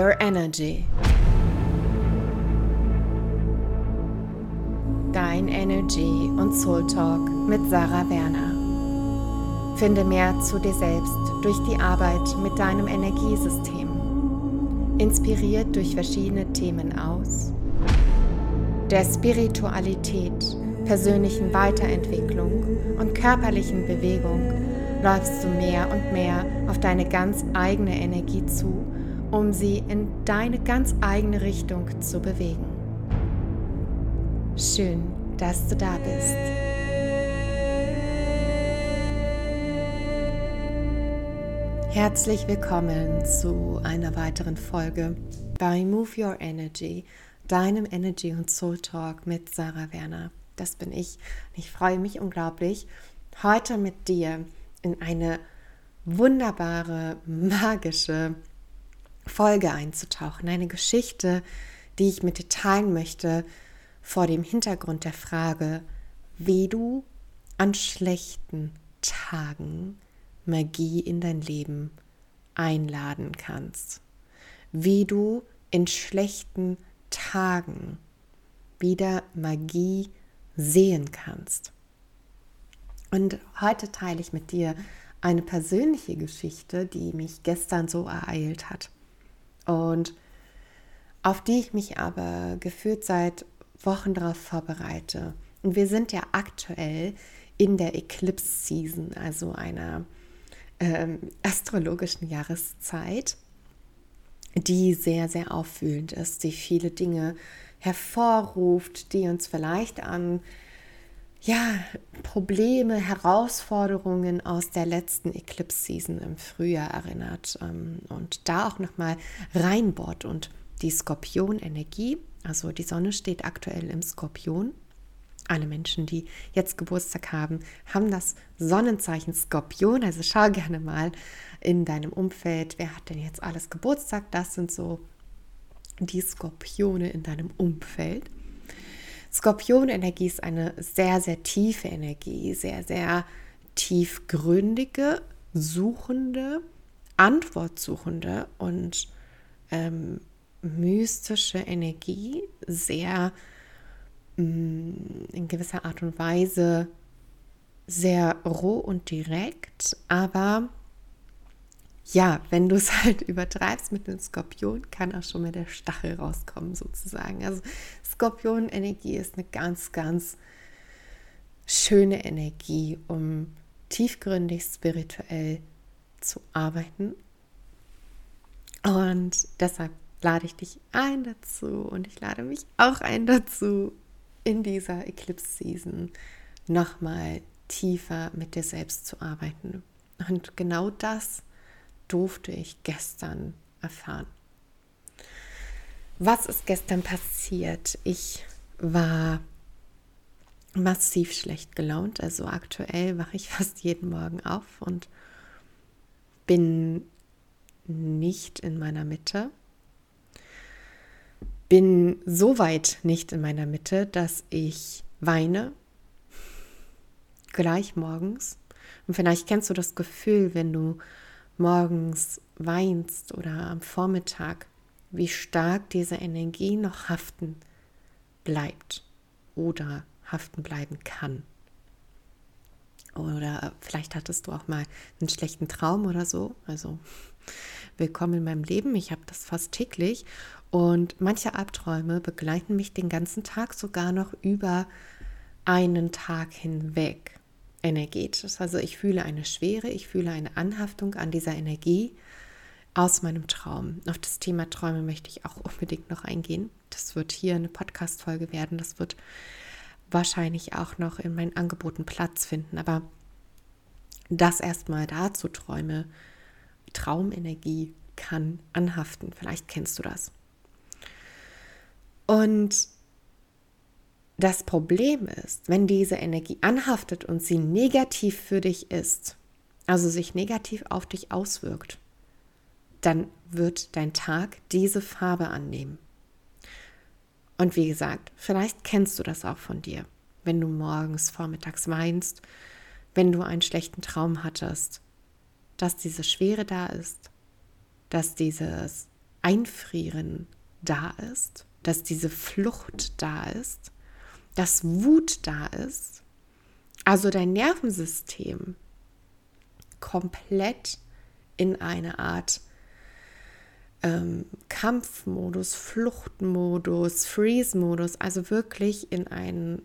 Your Energy. Dein Energy und Soul Talk mit Sarah Werner. Finde mehr zu dir selbst durch die Arbeit mit deinem Energiesystem. Inspiriert durch verschiedene Themen aus der Spiritualität, persönlichen Weiterentwicklung und körperlichen Bewegung läufst du mehr und mehr auf deine ganz eigene Energie zu, um sie in deine ganz eigene Richtung zu bewegen. Schön, dass du da bist. Herzlich willkommen zu einer weiteren Folge bei Move Your Energy, deinem Energy und Soul Talk mit Sarah Werner. Das bin ich. Ich freue mich unglaublich, heute mit dir in eine wunderbare, magische Folge einzutauchen. Eine Geschichte, die ich mit dir teilen möchte vor dem Hintergrund der Frage, wie du an schlechten Tagen Magie in dein Leben einladen kannst. Wie du in schlechten Tagen wieder Magie sehen kannst. Und heute teile ich mit dir eine persönliche Geschichte, die mich gestern so ereilt hat und auf die ich mich aber gefühlt seit Wochen darauf vorbereite. Und wir sind ja aktuell in der Eclipse Season, also einer ähm, astrologischen Jahreszeit, die sehr, sehr auffühlend ist, die viele Dinge hervorruft, die uns vielleicht an ja, Probleme, Herausforderungen aus der letzten Eclipse-Season im Frühjahr erinnert ähm, und da auch nochmal reinbohrt und die Skorpion-Energie, also die Sonne steht aktuell im Skorpion. Alle Menschen, die jetzt Geburtstag haben, haben das Sonnenzeichen Skorpion. Also schau gerne mal in deinem Umfeld, wer hat denn jetzt alles Geburtstag? Das sind so die Skorpione in deinem Umfeld. Skorpionenergie ist eine sehr, sehr tiefe Energie, sehr, sehr tiefgründige, suchende, antwortsuchende und ähm, mystische Energie, sehr mh, mm, in gewisser Art und Weise sehr roh und direkt, aber ja, wenn du es halt übertreibst mit dem Skorpion, kann auch schon mal der Stachel rauskommen, sozusagen. Also Skorpionenergie ist eine ganz, ganz schöne Energie, um tiefgründig spirituell zu arbeiten. Und deshalb lade ich dich ein dazu und ich lade mich auch ein dazu, in dieser Eclipse-Season nochmal tiefer mit dir selbst zu arbeiten. Und genau das durfte ich gestern erfahren. Was ist gestern passiert? Ich war massiv schlecht gelaunt. Also aktuell wache ich fast jeden Morgen auf und bin nicht in meiner Mitte. Bin so weit nicht in meiner Mitte, dass ich weine gleich morgens. Und vielleicht kennst du das Gefühl, wenn du morgens weinst oder am Vormittag, wie stark diese Energie noch haften bleibt oder haften bleiben kann. Oder vielleicht hattest du auch mal einen schlechten Traum oder so. Also willkommen in meinem Leben. Ich habe das fast täglich. Und manche Albträume begleiten mich den ganzen Tag sogar noch über einen Tag hinweg energetisch. Also ich fühle eine Schwere, ich fühle eine Anhaftung an dieser Energie aus meinem Traum. Auf das Thema Träume möchte ich auch unbedingt noch eingehen. Das wird hier eine Podcast-Folge werden. Das wird wahrscheinlich auch noch in meinen Angeboten Platz finden. Aber das erstmal dazu Träume, Traumenergie kann anhaften. Vielleicht kennst du das. Und das Problem ist, wenn diese Energie anhaftet und sie negativ für dich ist, also sich negativ auf dich auswirkt, dann wird dein Tag diese Farbe annehmen. Und wie gesagt, vielleicht kennst du das auch von dir, wenn du morgens, vormittags weinst, wenn du einen schlechten Traum hattest, dass diese Schwere da ist, dass dieses Einfrieren da ist, dass diese Flucht da ist, dass Wut da ist, also dein Nervensystem komplett in eine Art ähm, Kampfmodus, Fluchtmodus, Freeze-Modus, also wirklich in einen,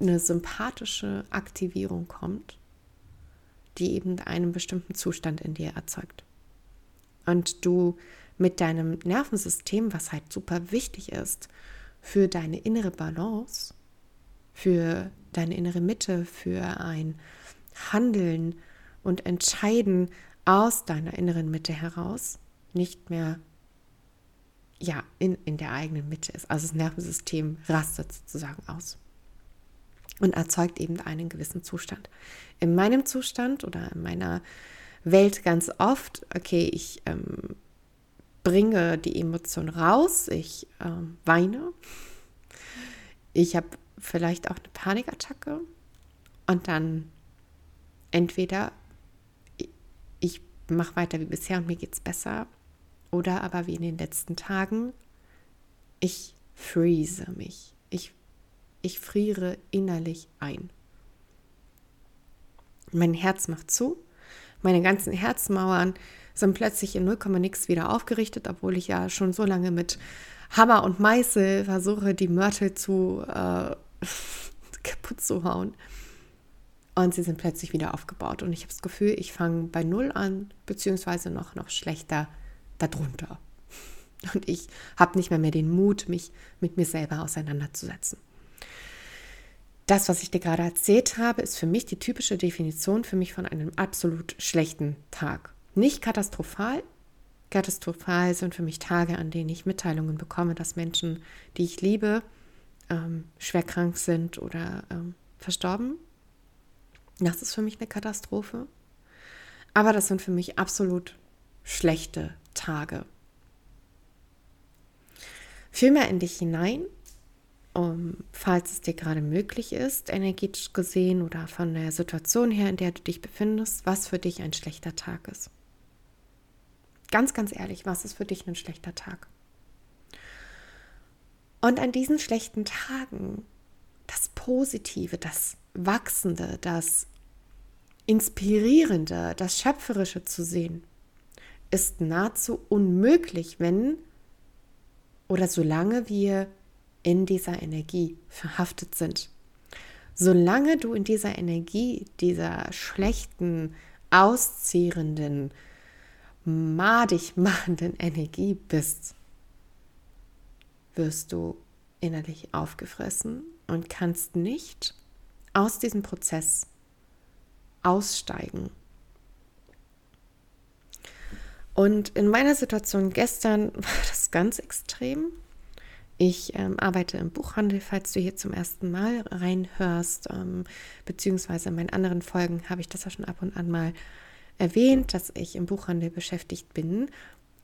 eine sympathische Aktivierung kommt, die eben einen bestimmten Zustand in dir erzeugt. Und du mit deinem Nervensystem, was halt super wichtig ist für deine innere Balance, für deine innere Mitte, für ein Handeln und Entscheiden aus deiner inneren Mitte heraus, nicht mehr ja, in, in der eigenen Mitte ist. Also das Nervensystem rastet sozusagen aus und erzeugt eben einen gewissen Zustand. In meinem Zustand oder in meiner Welt ganz oft, okay, ich ähm, bringe die Emotion raus, ich ähm, weine, ich habe vielleicht auch eine Panikattacke und dann entweder ich mache weiter wie bisher und mir geht es besser oder aber wie in den letzten Tagen, ich freeze mich, ich, ich friere innerlich ein. Mein Herz macht zu, meine ganzen Herzmauern sind plötzlich in 0, nix wieder aufgerichtet, obwohl ich ja schon so lange mit Hammer und Meißel versuche, die Mörtel zu äh, kaputt zu hauen. Und sie sind plötzlich wieder aufgebaut. Und ich habe das Gefühl, ich fange bei Null an, beziehungsweise noch, noch schlechter darunter. Und ich habe nicht mehr, mehr den Mut, mich mit mir selber auseinanderzusetzen. Das, was ich dir gerade erzählt habe, ist für mich die typische Definition für mich von einem absolut schlechten Tag. Nicht katastrophal. Katastrophal sind für mich Tage, an denen ich Mitteilungen bekomme, dass Menschen, die ich liebe, ähm, schwer krank sind oder ähm, verstorben. Das ist für mich eine Katastrophe. Aber das sind für mich absolut schlechte Tage. Fühl mal in dich hinein, um, falls es dir gerade möglich ist, energetisch gesehen oder von der Situation her, in der du dich befindest, was für dich ein schlechter Tag ist. Ganz, ganz ehrlich, was ist für dich ein schlechter Tag? Und an diesen schlechten Tagen das Positive, das Wachsende, das Inspirierende, das Schöpferische zu sehen, ist nahezu unmöglich, wenn oder solange wir in dieser Energie verhaftet sind. Solange du in dieser Energie, dieser schlechten, auszehrenden, madig machenden Energie bist, wirst du innerlich aufgefressen und kannst nicht aus diesem Prozess aussteigen. Und in meiner Situation gestern war das ganz extrem. Ich ähm, arbeite im Buchhandel, falls du hier zum ersten Mal reinhörst, ähm, beziehungsweise in meinen anderen Folgen habe ich das ja schon ab und an mal erwähnt, dass ich im Buchhandel beschäftigt bin,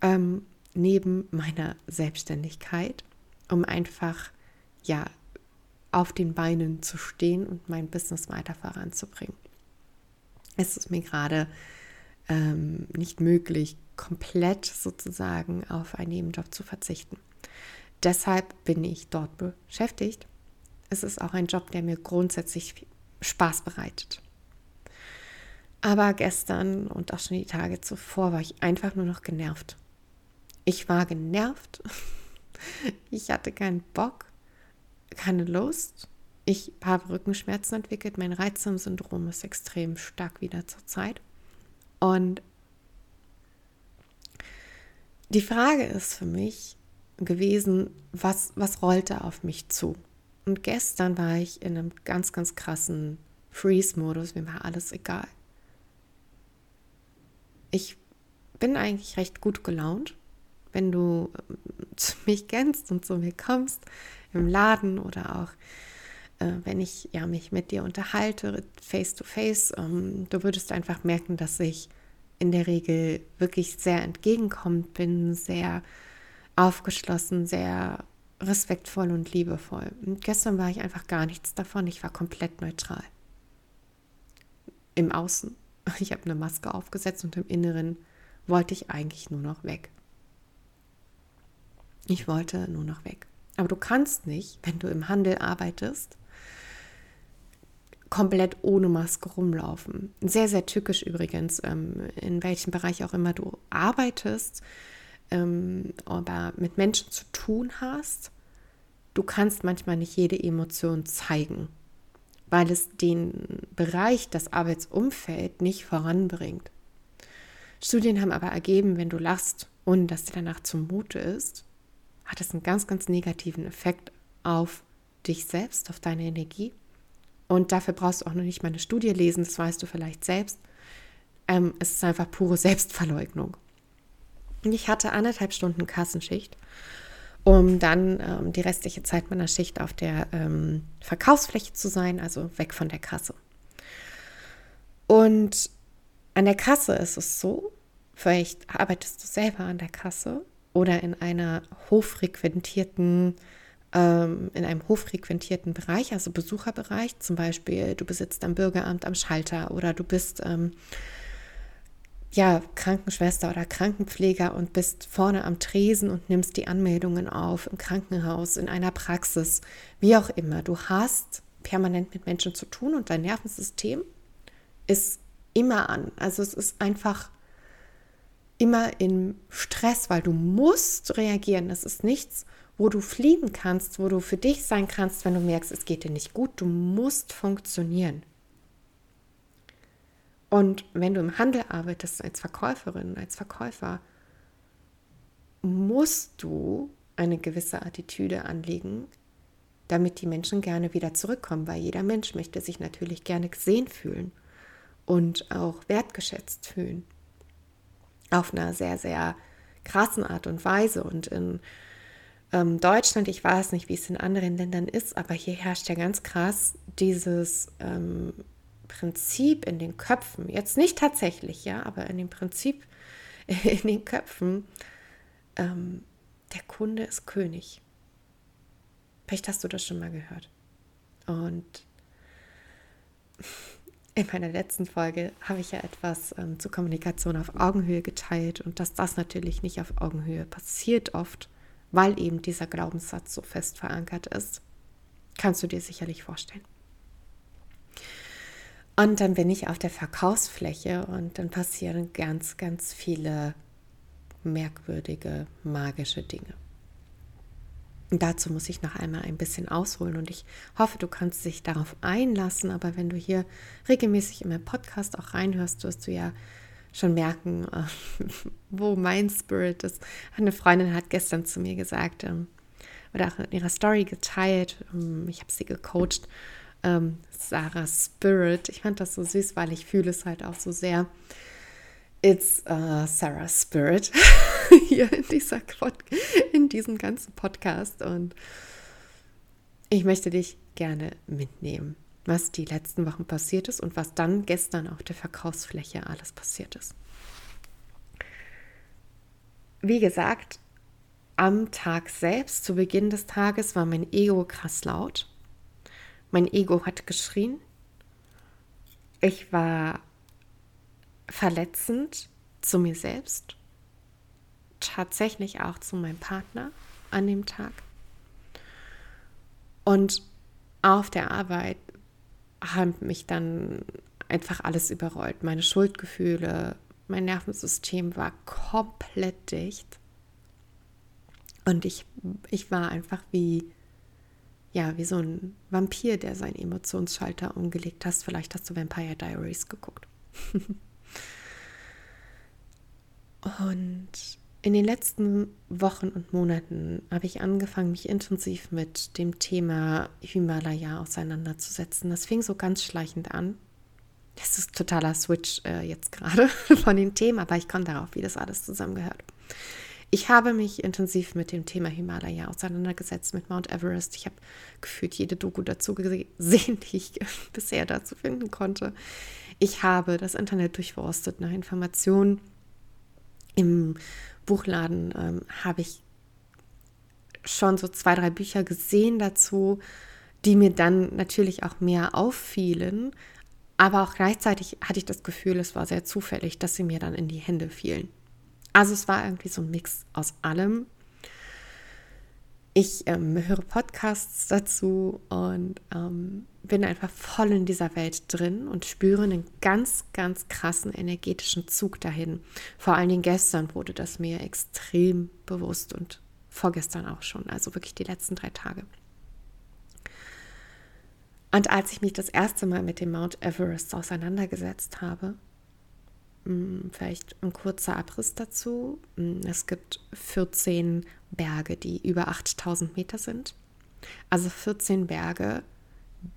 ähm, neben meiner Selbstständigkeit um einfach ja auf den Beinen zu stehen und mein Business weiter voranzubringen. Es ist mir gerade ähm, nicht möglich, komplett sozusagen auf einen Nebenjob zu verzichten. Deshalb bin ich dort beschäftigt. Es ist auch ein Job, der mir grundsätzlich Spaß bereitet. Aber gestern und auch schon die Tage zuvor war ich einfach nur noch genervt. Ich war genervt Ich hatte keinen Bock, keine Lust. Ich habe Rückenschmerzen entwickelt. Mein Reizdarmsyndrom ist extrem stark wieder zur Zeit. Und die Frage ist für mich gewesen, was, was rollte auf mich zu? Und gestern war ich in einem ganz, ganz krassen Freeze-Modus. Mir war alles egal. Ich bin eigentlich recht gut gelaunt wenn du ähm, mich kennst und zu mir kommst im Laden oder auch äh, wenn ich ja mich mit dir unterhalte face to face, ähm, du würdest einfach merken, dass ich in der Regel wirklich sehr entgegenkommend bin, sehr aufgeschlossen, sehr respektvoll und liebevoll. Und gestern war ich einfach gar nichts davon. Ich war komplett neutral. Im Außen. Ich habe eine Maske aufgesetzt und im Inneren wollte ich eigentlich nur noch weg. Ich wollte nur noch weg. Aber du kannst nicht, wenn du im Handel arbeitest, komplett ohne Maske rumlaufen. Sehr, sehr tückisch übrigens, ähm, in welchem Bereich auch immer du arbeitest, ähm, aber mit Menschen zu tun hast. Du kannst manchmal nicht jede Emotion zeigen, weil es den Bereich, das Arbeitsumfeld nicht voranbringt. Studien haben aber ergeben, wenn du lachst, ohne dass dir danach zumute ist, hat es einen ganz, ganz negativen Effekt auf dich selbst, auf deine Energie. Und dafür brauchst du auch noch nicht mal eine Studie lesen, das weißt du vielleicht selbst. Ähm, es ist einfach pure Selbstverleugnung. Und ich hatte anderthalb Stunden Kassenschicht, um dann ähm, die restliche Zeit meiner Schicht auf der ähm, Verkaufsfläche zu sein, also weg von der Kasse. Und an der Kasse ist es so, vielleicht arbeitest du selber an der Kasse oder in einer hochfrequentierten, ähm, in einem hochfrequentierten Bereich, also Besucherbereich, zum Beispiel du besitzt am Bürgeramt am Schalter oder du bist ähm, ja, Krankenschwester oder Krankenpfleger und bist vorne am Tresen und nimmst die Anmeldungen auf im Krankenhaus, in einer Praxis, wie auch immer. Du hast permanent mit Menschen zu tun und dein Nervensystem ist immer an. Also es ist einfach immer im Stress, weil du musst reagieren. Das ist nichts, wo du fliehen kannst, wo du für dich sein kannst, wenn du merkst, es geht dir nicht gut. Du musst funktionieren. Und wenn du im Handel arbeitest als Verkäuferin, als Verkäufer, musst du eine gewisse Attitüde anlegen, damit die Menschen gerne wieder zurückkommen, weil jeder Mensch möchte sich natürlich gerne gesehen fühlen und auch wertgeschätzt fühlen auf einer sehr, sehr krassen Art und Weise. Und in ähm, Deutschland, ich weiß nicht, wie es in anderen Ländern ist, aber hier herrscht ja ganz krass dieses ähm, Prinzip in den Köpfen, jetzt nicht tatsächlich, ja, aber in dem Prinzip in den Köpfen, ähm, der Kunde ist König. Vielleicht hast du das schon mal gehört. Und in meiner letzten Folge habe ich ja etwas ähm, zur Kommunikation auf Augenhöhe geteilt und dass das natürlich nicht auf Augenhöhe passiert oft, weil eben dieser Glaubenssatz so fest verankert ist. Kannst du dir sicherlich vorstellen. Und dann bin ich auf der Verkaufsfläche und dann passieren ganz, ganz viele merkwürdige, magische Dinge. Dazu muss ich noch einmal ein bisschen ausholen und ich hoffe, du kannst dich darauf einlassen. Aber wenn du hier regelmäßig in meinen Podcast auch reinhörst, wirst du ja schon merken, wo mein Spirit ist. Eine Freundin hat gestern zu mir gesagt ähm, oder auch in ihrer Story geteilt, ähm, ich habe sie gecoacht, ähm, Sarah Spirit. Ich fand das so süß, weil ich fühle es halt auch so sehr. It's uh, Sarah Spirit hier in, dieser in diesem ganzen Podcast und ich möchte dich gerne mitnehmen, was die letzten Wochen passiert ist und was dann gestern auf der Verkaufsfläche alles passiert ist. Wie gesagt, am Tag selbst, zu Beginn des Tages, war mein Ego krass laut. Mein Ego hat geschrien. Ich war verletzend zu mir selbst, tatsächlich auch zu meinem Partner an dem Tag. Und auf der Arbeit haben mich dann einfach alles überrollt. Meine Schuldgefühle, mein Nervensystem war komplett dicht. Und ich, ich war einfach wie, ja, wie so ein Vampir, der seinen Emotionsschalter umgelegt hat. Vielleicht hast du Vampire Diaries geguckt. Und in den letzten Wochen und Monaten habe ich angefangen, mich intensiv mit dem Thema Himalaya auseinanderzusetzen. Das fing so ganz schleichend an. Das ist totaler Switch äh, jetzt gerade von den Themen, aber ich komme darauf, wie das alles zusammengehört. Ich habe mich intensiv mit dem Thema Himalaya auseinandergesetzt, mit Mount Everest. Ich habe gefühlt jede Doku dazu gesehen, die ich bisher dazu finden konnte. Ich habe das Internet durchforstet nach Informationen im Buchladen ähm, habe ich schon so zwei, drei Bücher gesehen dazu, die mir dann natürlich auch mehr auffielen. Aber auch gleichzeitig hatte ich das Gefühl, es war sehr zufällig, dass sie mir dann in die Hände fielen. Also es war irgendwie so ein Mix aus allem. ich ähm, höre Podcasts dazu und ähm, bin einfach voll in dieser Welt drin und spüre einen ganz, ganz krassen energetischen Zug dahin. Vor allen Dingen gestern wurde das mir extrem bewusst und vorgestern auch schon, also wirklich die letzten drei Tage. Und als ich mich das erste Mal mit dem Mount Everest auseinandergesetzt habe, hm, vielleicht ein kurzer Abriss dazu. Hm, es gibt 14 Berge, die über 8000 Meter sind. Also 14 Berge,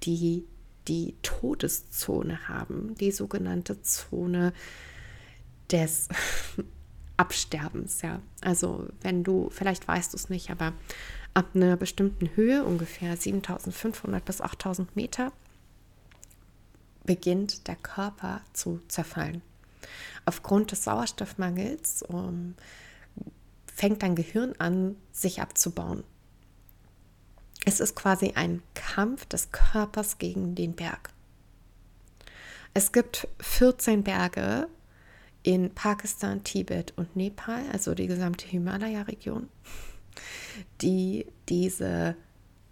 die die Todeszone haben, die sogenannte Zone des Absterbens. Ja, also wenn du, vielleicht weißt du es nicht, aber ab einer bestimmten Höhe, ungefähr 7500 bis 8000 Meter, beginnt der Körper zu zerfallen. Aufgrund des Sauerstoffmangels um, fängt dein Gehirn an, sich abzubauen. Es ist quasi ein Kampf des Körpers gegen den Berg. Es gibt 14 Berge in Pakistan, Tibet und Nepal, also die gesamte Himalaya-Region, die diese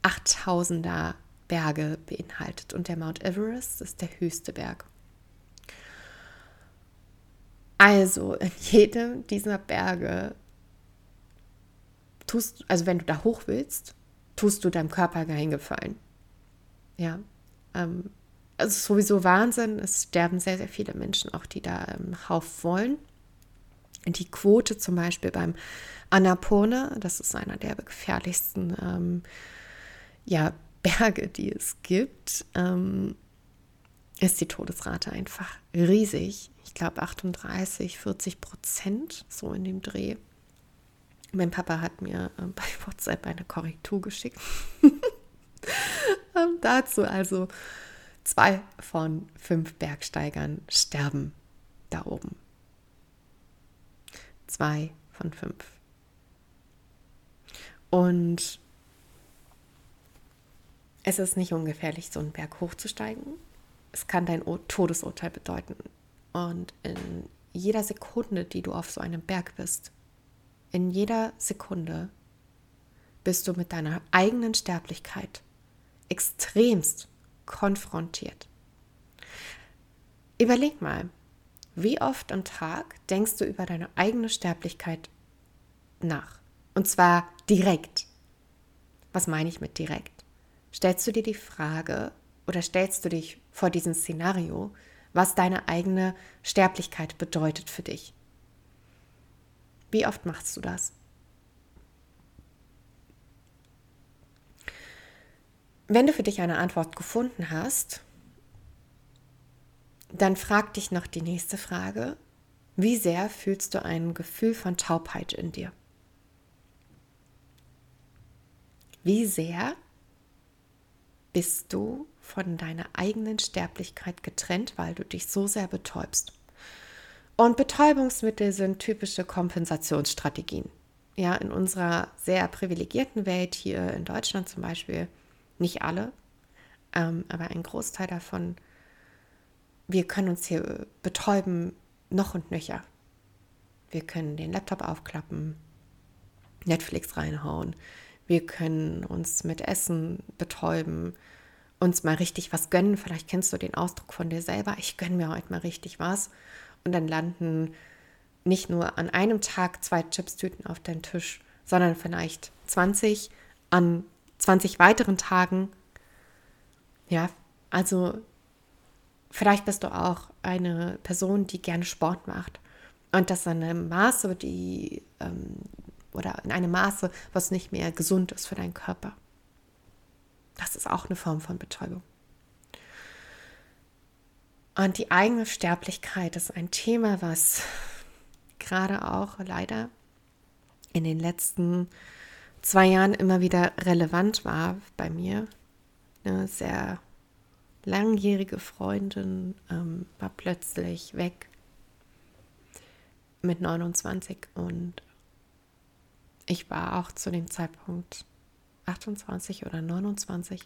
8000er Berge beinhaltet. Und der Mount Everest ist der höchste Berg. Also in jedem dieser Berge tust, also wenn du da hoch willst, tust du deinem Körper keinen Gefallen. Ja, ähm, also sowieso Wahnsinn. Es sterben sehr, sehr viele Menschen, auch die da ähm, rauf wollen. Die Quote zum Beispiel beim Annapurna, das ist einer der gefährlichsten ähm, ja, Berge, die es gibt, ähm, ist die Todesrate einfach riesig. Ich glaube 38, 40 Prozent, so in dem Dreh. Mein Papa hat mir äh, bei WhatsApp eine Korrektur geschickt. ähm, dazu also zwei von fünf Bergsteigern sterben da oben. Zwei von fünf. Und es ist nicht ungefährlich, so einen Berg hochzusteigen. Es kann dein Todesurteil bedeuten. Und in jeder Sekunde, die du auf so einem Berg bist, in jeder Sekunde bist du mit deiner eigenen Sterblichkeit extremst konfrontiert. Überleg mal, wie oft am Tag denkst du über deine eigene Sterblichkeit nach? Und zwar direkt. Was meine ich mit direkt? Stellst du dir die Frage oder stellst du dich vor diesem Szenario, was deine eigene Sterblichkeit bedeutet für dich? Wie oft machst du das? Wenn du für dich eine Antwort gefunden hast, dann frag dich noch die nächste Frage. Wie sehr fühlst du ein Gefühl von Taubheit in dir? Wie sehr bist du von deiner eigenen Sterblichkeit getrennt, weil du dich so sehr betäubst? Und Betäubungsmittel sind typische Kompensationsstrategien. Ja, in unserer sehr privilegierten Welt hier in Deutschland zum Beispiel, nicht alle, ähm, aber ein Großteil davon, wir können uns hier betäuben, noch und nöcher. Wir können den Laptop aufklappen, Netflix reinhauen, wir können uns mit Essen betäuben, uns mal richtig was gönnen. Vielleicht kennst du den Ausdruck von dir selber. Ich gönne mir heute mal richtig was. Und dann landen nicht nur an einem Tag zwei Chipstüten auf deinem Tisch, sondern vielleicht 20 an 20 weiteren Tagen. Ja, also vielleicht bist du auch eine Person, die gerne Sport macht und das in einem Maße, die ähm, oder in einem Maße, was nicht mehr gesund ist für deinen Körper. Das ist auch eine Form von Betäubung. Und die eigene Sterblichkeit ist ein Thema, was gerade auch leider in den letzten zwei Jahren immer wieder relevant war bei mir. Eine sehr langjährige Freundin ähm, war plötzlich weg mit 29 und ich war auch zu dem Zeitpunkt 28 oder 29.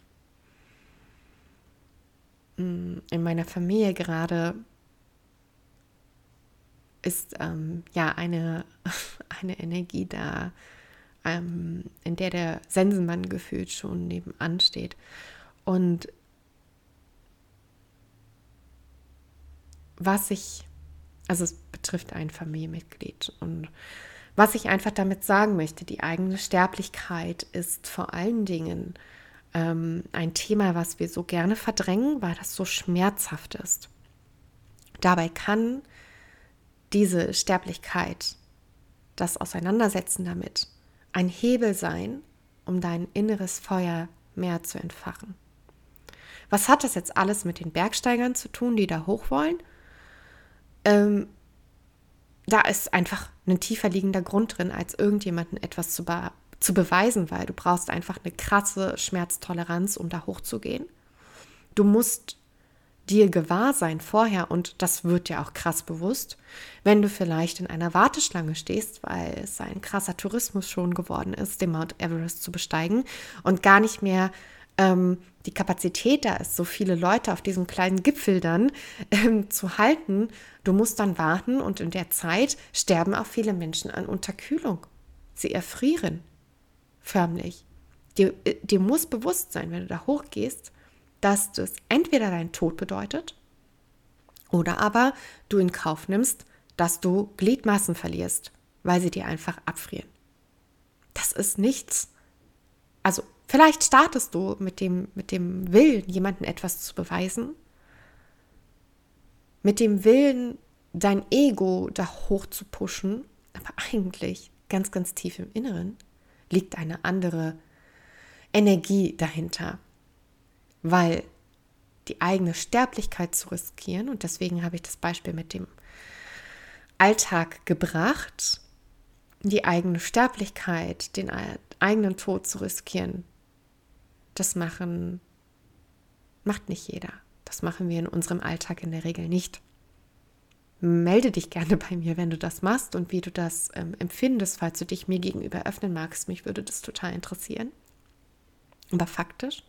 Mm, in meiner Familie gerade ist ähm, ja eine, eine Energie da, ähm, in der der Sensenmann gefühlt schon nebenan steht. Und was ich, also es betrifft ein Familienmitglied und was ich einfach damit sagen möchte, die eigene Sterblichkeit ist vor allen Dingen ähm, ein Thema, was wir so gerne verdrängen, weil das so schmerzhaft ist. Dabei kann diese Sterblichkeit, das Auseinandersetzen damit, ein Hebel sein, um dein inneres Feuer mehr zu entfachen. Was hat das jetzt alles mit den Bergsteigern zu tun, die da hoch wollen? Ähm, da ist einfach ein tiefer liegender Grund drin, als irgendjemanden etwas zu, be zu beweisen, weil du brauchst einfach eine krasse Schmerztoleranz, um da hochzugehen. Du musst dir gewahr sein vorher und das wird dir auch krass bewusst, wenn du vielleicht in einer Warteschlange stehst, weil es ein krasser Tourismus schon geworden ist, den Mount Everest zu besteigen und gar nicht mehr ähm, die Kapazität da ist, so viele Leute auf diesem kleinen Gipfel dann ähm, zu halten. Du musst dann warten und in der Zeit sterben auch viele Menschen an Unterkühlung. Sie erfrieren förmlich. Dir, äh, dir muss bewusst sein, wenn du da hochgehst, dass das entweder dein Tod bedeutet oder aber du in Kauf nimmst, dass du Gliedmaßen verlierst, weil sie dir einfach abfrieren. Das ist nichts. Also vielleicht startest du mit dem, mit dem Willen, jemandem etwas zu beweisen, mit dem Willen, dein Ego da hoch zu pushen, aber eigentlich ganz, ganz tief im Inneren liegt eine andere Energie dahinter weil die eigene Sterblichkeit zu riskieren, und deswegen habe ich das Beispiel mit dem Alltag gebracht, die eigene Sterblichkeit, den eigenen Tod zu riskieren, das machen, macht nicht jeder. Das machen wir in unserem Alltag in der Regel nicht. Melde dich gerne bei mir, wenn du das machst und wie du das ähm, empfindest, falls du dich mir gegenüber öffnen magst. Mich würde das total interessieren. Aber faktisch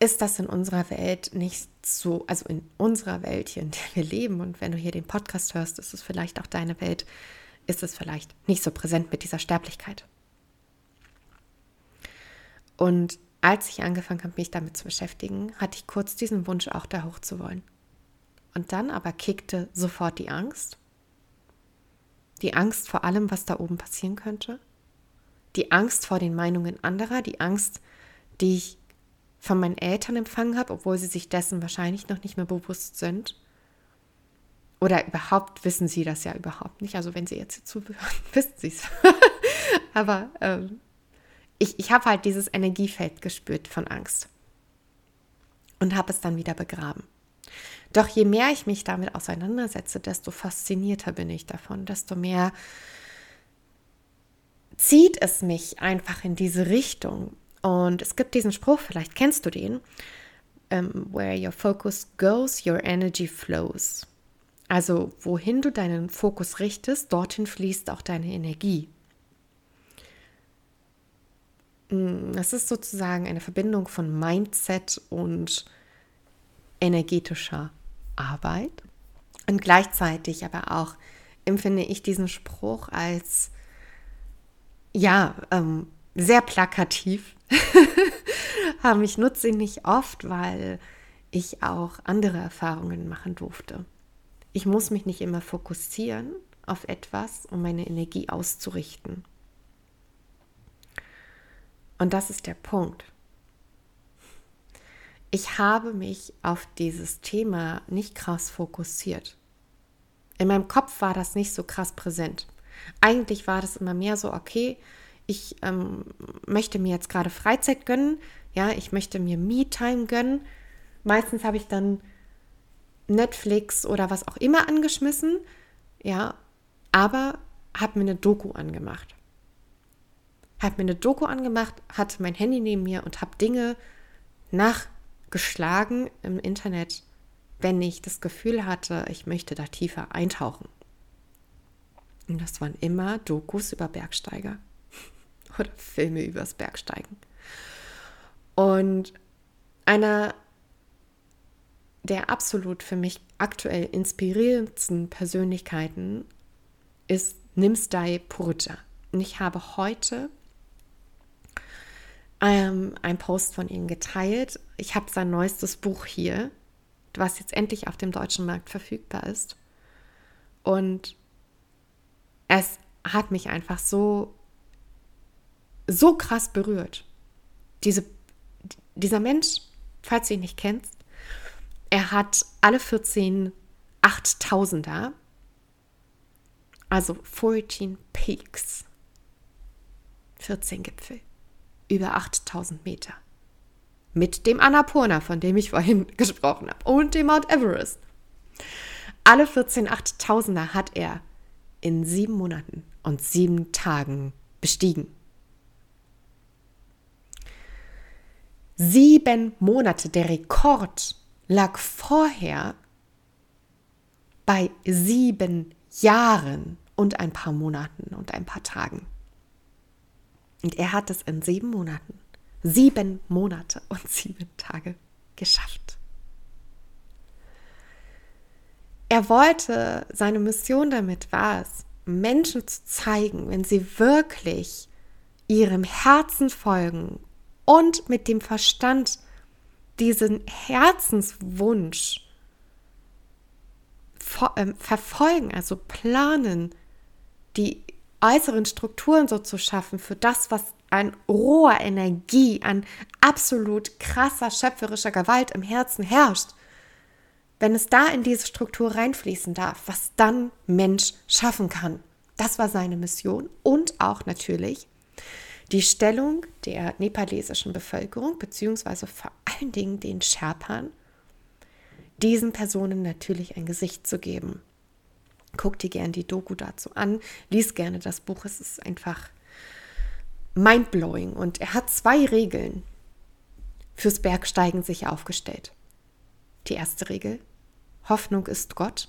ist das in unserer Welt nicht so, also in unserer Welt hier, in der wir leben, und wenn du hier den Podcast hörst, ist es vielleicht auch deine Welt, ist es vielleicht nicht so präsent mit dieser Sterblichkeit. Und als ich angefangen habe, mich damit zu beschäftigen, hatte ich kurz diesen Wunsch, auch da hoch zu wollen. Und dann aber kickte sofort die Angst. Die Angst vor allem, was da oben passieren könnte. Die Angst vor den Meinungen anderer, die Angst, die ich von meinen Eltern empfangen habe, obwohl sie sich dessen wahrscheinlich noch nicht mehr bewusst sind. Oder überhaupt wissen sie das ja überhaupt nicht. Also wenn sie jetzt hier zuhören, wissen sie es. Aber ähm, ich, ich habe halt dieses Energiefeld gespürt von Angst und habe es dann wieder begraben. Doch je mehr ich mich damit auseinandersetze, desto faszinierter bin ich davon, desto mehr zieht es mich einfach in diese Richtung. Und es gibt diesen Spruch, vielleicht kennst du den, um, ähm, where your focus goes, your energy flows. Also wohin du deinen Fokus richtest, dorthin fließt auch deine Energie. Mm, das ist sozusagen eine Verbindung von Mindset und energetischer Arbeit. Und gleichzeitig aber auch empfinde ich diesen Spruch als, ja, ähm, sehr plakativ. ich nutze ihn nicht oft, weil ich auch andere Erfahrungen machen durfte. Ich muss mich nicht immer fokussieren auf etwas, um meine Energie auszurichten. Und das ist der Punkt. Ich habe mich auf dieses Thema nicht krass fokussiert. In meinem Kopf war das nicht so krass präsent. Eigentlich war das immer mehr so, okay, ich ähm, möchte mir jetzt gerade Freizeit gönnen, ja, ich möchte mir Me-Time gönnen. Meistens habe ich dann Netflix oder was auch immer angeschmissen, ja, aber habe mir eine Doku angemacht. Habe mir eine Doku angemacht, hatte mein Handy neben mir und habe Dinge nachgeschlagen im Internet, wenn ich das Gefühl hatte, ich möchte da tiefer eintauchen. Und das waren immer Dokus über Bergsteiger oder Filme übers Bergsteigen. Und einer der absolut für mich aktuell inspirierendsten Persönlichkeiten ist Nimsdai Purja. Und ich habe heute ähm, einen Post von ihm geteilt. Ich habe sein neuestes Buch hier, was jetzt endlich auf dem deutschen Markt verfügbar ist. Und es hat mich einfach so, so krass berührt. Diese, dieser Mensch, falls du ihn nicht kennst, er hat alle 14 8000er, also 14 Peaks, 14 Gipfel, über 8000 Meter. Mit dem Annapurna, von dem ich vorhin gesprochen habe, und dem Mount Everest. Alle 14 8000er hat er in sieben Monaten und sieben Tagen bestiegen. Sieben Monate, der Rekord lag vorher bei sieben Jahren und ein paar Monaten und ein paar Tagen. Und er hat es in sieben Monaten, sieben Monate und sieben Tage geschafft. Er wollte, seine Mission damit war es, Menschen zu zeigen, wenn sie wirklich ihrem Herzen folgen und mit dem Verstand diesen Herzenswunsch ähm, verfolgen, also planen, die äußeren Strukturen so zu schaffen für das, was an roher Energie, an absolut krasser schöpferischer Gewalt im Herzen herrscht, wenn es da in diese Struktur reinfließen darf, was dann Mensch schaffen kann. Das war seine Mission und auch natürlich die Stellung der nepalesischen Bevölkerung, beziehungsweise vor allen Dingen den Sherpan, diesen Personen natürlich ein Gesicht zu geben. Guck dir gerne die Doku dazu an, lies gerne das Buch, es ist einfach mindblowing und er hat zwei Regeln fürs Bergsteigen sich aufgestellt. Die erste Regel, Hoffnung ist Gott.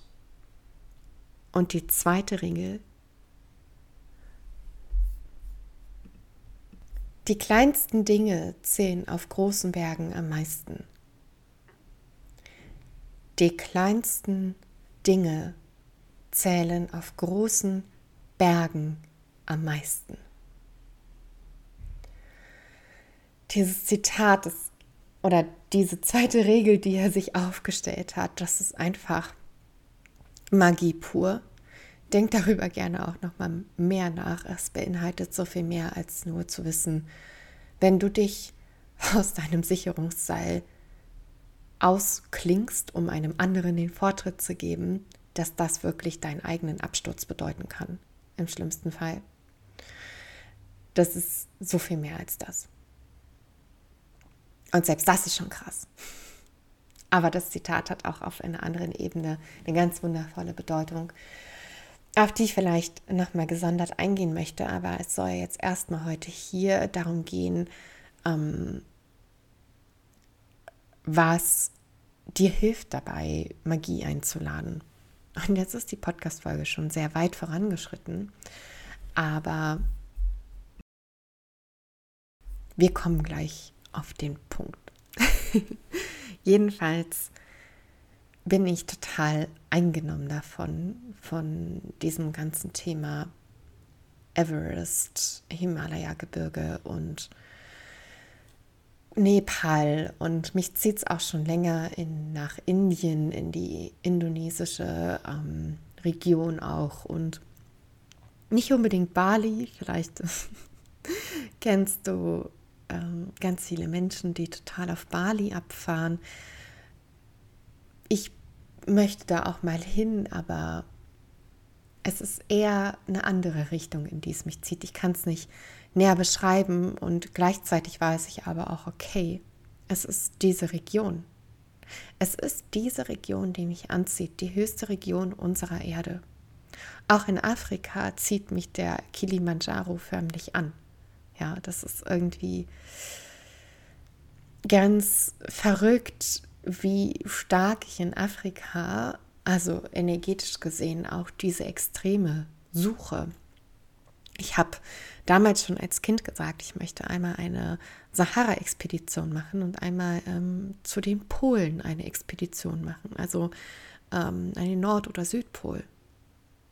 Und die zweite Regel, die kleinsten Dinge zählen auf großen Bergen am meisten. Die kleinsten Dinge zählen auf großen Bergen am meisten. Dieses Zitat ist, oder diese zweite Regel, die er sich aufgestellt hat, das ist einfach Magie pur. Denk darüber gerne auch noch mal mehr nach. Es beinhaltet so viel mehr als nur zu wissen, wenn du dich aus deinem Sicherungsseil ausklingst, um einem anderen den Vortritt zu geben, dass das wirklich deinen eigenen Absturz bedeuten kann, im schlimmsten Fall. Das ist so viel mehr als das. Und selbst das ist schon krass. Aber das Zitat hat auch auf einer anderen Ebene eine ganz wundervolle Bedeutung, auf die ich vielleicht nochmal gesondert eingehen möchte. Aber es soll jetzt erstmal heute hier darum gehen, ähm, was dir hilft dabei, Magie einzuladen. Und jetzt ist die Podcast-Folge schon sehr weit vorangeschritten, aber wir kommen gleich auf den Punkt. Jedenfalls bin ich total eingenommen davon, von diesem ganzen Thema Everest, Himalaya-Gebirge und Nepal und mich zieht es auch schon länger in, nach Indien, in die indonesische ähm, Region auch und nicht unbedingt Bali, vielleicht kennst du ähm, ganz viele Menschen, die total auf Bali abfahren. Ich möchte da auch mal hin, aber es ist eher eine andere Richtung, in die es mich zieht. Ich kann es nicht näher beschreiben und gleichzeitig weiß ich aber auch, okay, es ist diese Region. Es ist diese Region, die mich anzieht, die höchste Region unserer Erde. Auch in Afrika zieht mich der Kilimanjaro förmlich an. Ja, das ist irgendwie ganz verrückt, wie stark ich in Afrika, also energetisch gesehen, auch diese Extreme suche. Ich habe damals schon als Kind gesagt, ich möchte einmal eine Sahara-Expedition machen und einmal ähm, zu den Polen eine Expedition machen, also ähm, einen Nord- oder Südpol.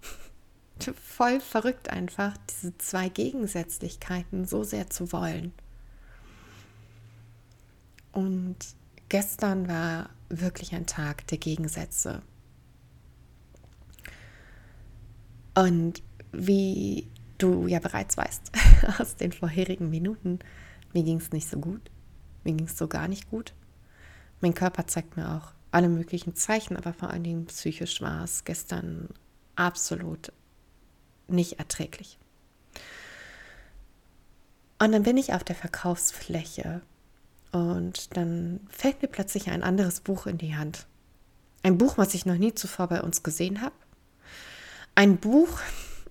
voll verrückt einfach, diese zwei Gegensätzlichkeiten so sehr zu wollen. Und gestern war wirklich ein Tag der Gegensätze. Und wie du ja bereits weißt aus den vorherigen Minuten, mir ging es nicht so gut. Mir ging es so gar nicht gut. Mein Körper zeigt mir auch alle möglichen Zeichen, aber vor allen Dingen psychisch war es gestern absolut nicht erträglich. Und dann bin ich auf der Verkaufsfläche und dann fällt mir plötzlich ein anderes Buch in die Hand. Ein Buch, was ich noch nie zuvor bei uns gesehen habe. Ein Buch,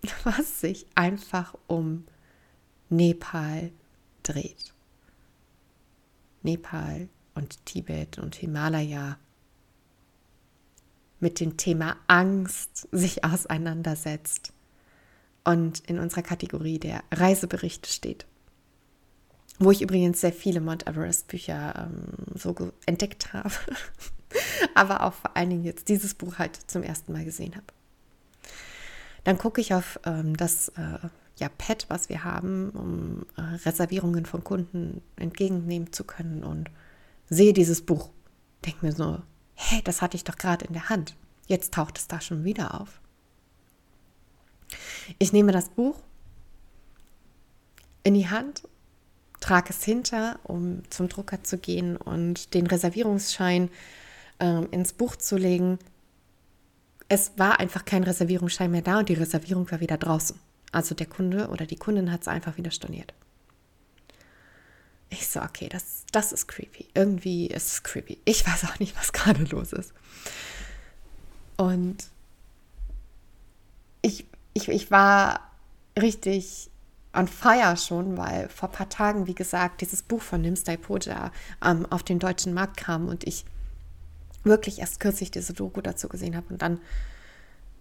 was sich einfach um Nepal dreht. Nepal und Tibet und Himalaya mit dem Thema Angst sich auseinandersetzt und in unserer Kategorie der Reiseberichte steht. Wo ich übrigens sehr viele Mount Everest Bücher ähm, so entdeckt habe, aber auch vor allen Dingen jetzt dieses Buch halt zum ersten Mal gesehen habe. Dann gucke ich auf ähm, das äh, ja, Pad, was wir haben, um äh, Reservierungen von Kunden entgegennehmen zu können und sehe dieses Buch. Denke mir so, hä, das hatte ich doch gerade in der Hand. Jetzt taucht es da schon wieder auf. Ich nehme das Buch in die Hand, trage es hinter, um zum Drucker zu gehen und den Reservierungsschein äh, ins Buch zu legen. Es war einfach kein Reservierungsschein mehr da und die Reservierung war wieder draußen. Also der Kunde oder die Kundin hat es einfach wieder storniert. Ich so, okay, das, das ist creepy. Irgendwie ist es creepy. Ich weiß auch nicht, was gerade los ist. Und ich, ich, ich war richtig on fire schon, weil vor ein paar Tagen, wie gesagt, dieses Buch von Nimstai Poja ähm, auf den deutschen Markt kam und ich wirklich erst kürzlich diese Doku dazu gesehen habe und dann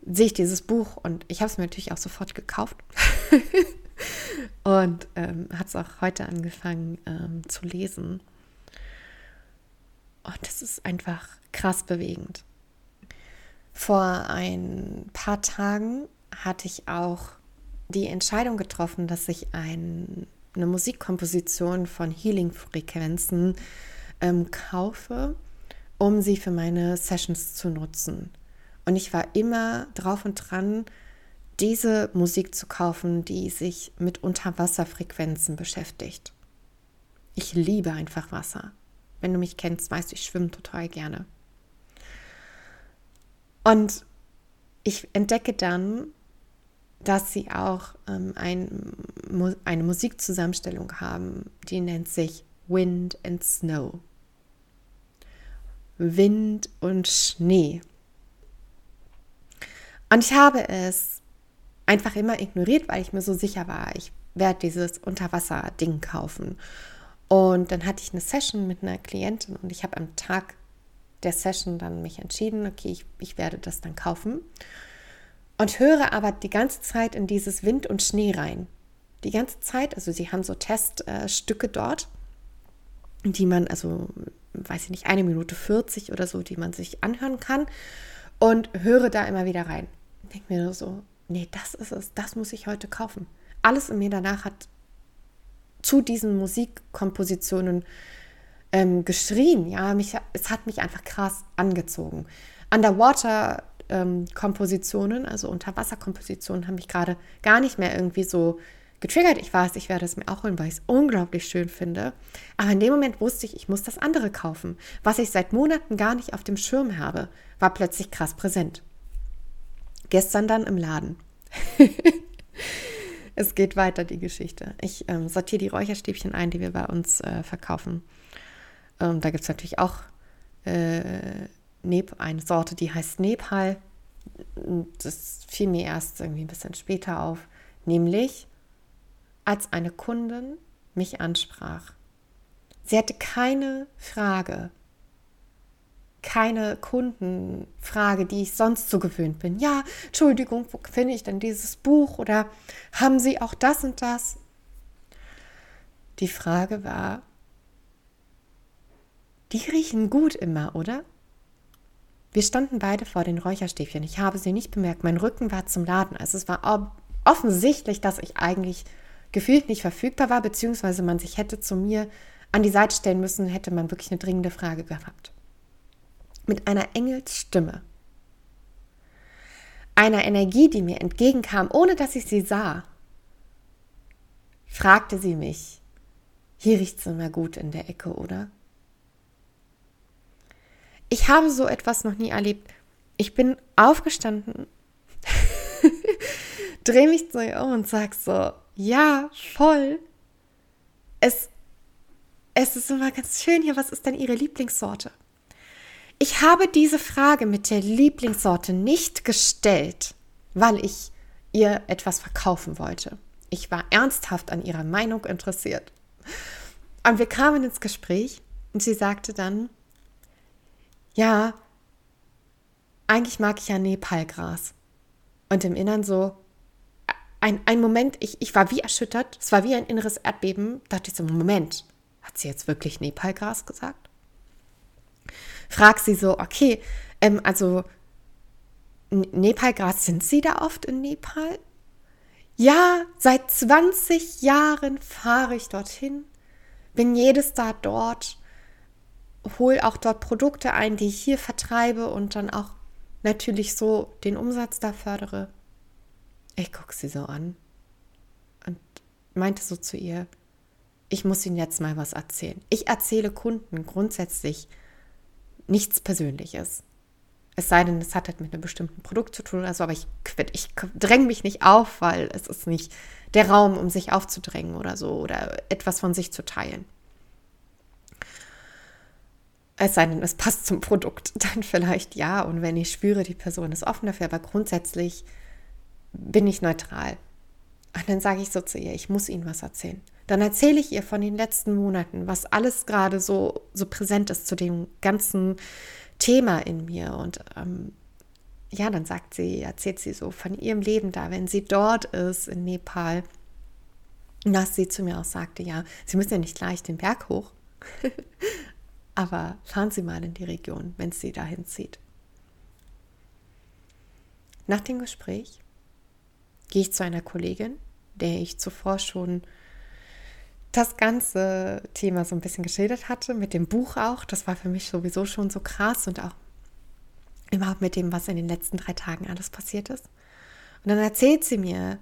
sehe ich dieses Buch und ich habe es mir natürlich auch sofort gekauft und ähm, habe es auch heute angefangen ähm, zu lesen. Und das ist einfach krass bewegend. Vor ein paar Tagen hatte ich auch die Entscheidung getroffen, dass ich ein, eine Musikkomposition von Healing-Frequenzen ähm, kaufe, um sie für meine Sessions zu nutzen. Und ich war immer drauf und dran, diese Musik zu kaufen, die sich mit Unterwasserfrequenzen beschäftigt. Ich liebe einfach Wasser. Wenn du mich kennst, weißt du, ich schwimme total gerne. Und ich entdecke dann, dass sie auch ähm, ein, eine Musikzusammenstellung haben, die nennt sich Wind and Snow. Wind und Schnee. Und ich habe es einfach immer ignoriert, weil ich mir so sicher war, ich werde dieses Unterwasser-Ding kaufen. Und dann hatte ich eine Session mit einer Klientin und ich habe am Tag der Session dann mich entschieden, okay, ich, ich werde das dann kaufen. Und höre aber die ganze Zeit in dieses Wind und Schnee rein. Die ganze Zeit, also sie haben so Teststücke dort, die man, also weiß ich nicht, eine Minute 40 oder so, die man sich anhören kann und höre da immer wieder rein. Denke mir nur so, nee, das ist es, das muss ich heute kaufen. Alles in mir danach hat zu diesen Musikkompositionen ähm, geschrien. Ja, mich, es hat mich einfach krass angezogen. Underwater-Kompositionen, ähm, also Unterwasserkompositionen, haben mich gerade gar nicht mehr irgendwie so getriggert. Ich weiß, ich werde es mir auch holen, weil ich es unglaublich schön finde. Aber in dem Moment wusste ich, ich muss das andere kaufen. Was ich seit Monaten gar nicht auf dem Schirm habe, war plötzlich krass präsent. Gestern dann im Laden. es geht weiter, die Geschichte. Ich ähm, sortiere die Räucherstäbchen ein, die wir bei uns äh, verkaufen. Ähm, da gibt es natürlich auch äh, Nep eine Sorte, die heißt Nepal. Das fiel mir erst irgendwie ein bisschen später auf. Nämlich, als eine Kundin mich ansprach. Sie hatte keine Frage, keine Kundenfrage, die ich sonst so gewöhnt bin. Ja, Entschuldigung, wo finde ich denn dieses Buch? Oder haben Sie auch das und das? Die Frage war, die riechen gut immer, oder? Wir standen beide vor den Räucherstäbchen. Ich habe sie nicht bemerkt. Mein Rücken war zum Laden. Also es war offensichtlich, dass ich eigentlich gefühlt nicht verfügbar war, beziehungsweise man sich hätte zu mir an die Seite stellen müssen, hätte man wirklich eine dringende Frage gehabt. Mit einer Engelsstimme. Einer Energie, die mir entgegenkam, ohne dass ich sie sah, fragte sie mich, hier riecht es immer gut in der Ecke, oder? Ich habe so etwas noch nie erlebt. Ich bin aufgestanden, drehe mich zu ihr um und sage so, ja, voll. Es, es ist immer ganz schön hier. Was ist denn Ihre Lieblingssorte? Ich habe diese Frage mit der Lieblingssorte nicht gestellt, weil ich ihr etwas verkaufen wollte. Ich war ernsthaft an ihrer Meinung interessiert. Und wir kamen ins Gespräch und sie sagte dann, ja, eigentlich mag ich ja Nepalgras. Und im Innern so, ein, ein Moment, ich, ich war wie erschüttert, es war wie ein inneres Erdbeben, da dachte ich so, Moment, hat sie jetzt wirklich Nepalgras gesagt? Frag sie so, okay, ähm, also Nepalgras, sind Sie da oft in Nepal? Ja, seit 20 Jahren fahre ich dorhin, bin jedes Jahr dort, hole auch dort Produkte ein, die ich hier vertreibe und dann auch natürlich so den Umsatz da fördere. Ich gucke sie so an und meinte so zu ihr, ich muss Ihnen jetzt mal was erzählen. Ich erzähle Kunden grundsätzlich nichts Persönliches. Es sei denn, es hat halt mit einem bestimmten Produkt zu tun oder so, aber ich, ich dränge mich nicht auf, weil es ist nicht der Raum, um sich aufzudrängen oder so oder etwas von sich zu teilen. Es sei denn, es passt zum Produkt, dann vielleicht ja. Und wenn ich spüre, die Person ist offen dafür, aber grundsätzlich bin ich neutral. Und dann sage ich so zu ihr, ich muss Ihnen was erzählen. Dann erzähle ich ihr von den letzten Monaten, was alles gerade so, so präsent ist zu dem ganzen Thema in mir. Und ähm, ja, dann sagt sie, erzählt sie so von ihrem Leben da, wenn sie dort ist in Nepal. Dass sie zu mir auch sagte, ja, sie müssen ja nicht gleich den Berg hoch, aber fahren Sie mal in die Region, wenn Sie dahin zieht. Nach dem Gespräch gehe ich zu einer Kollegin, der ich zuvor schon das ganze Thema so ein bisschen geschildert hatte, mit dem Buch auch. Das war für mich sowieso schon so krass und auch überhaupt mit dem, was in den letzten drei Tagen alles passiert ist. Und dann erzählt sie mir,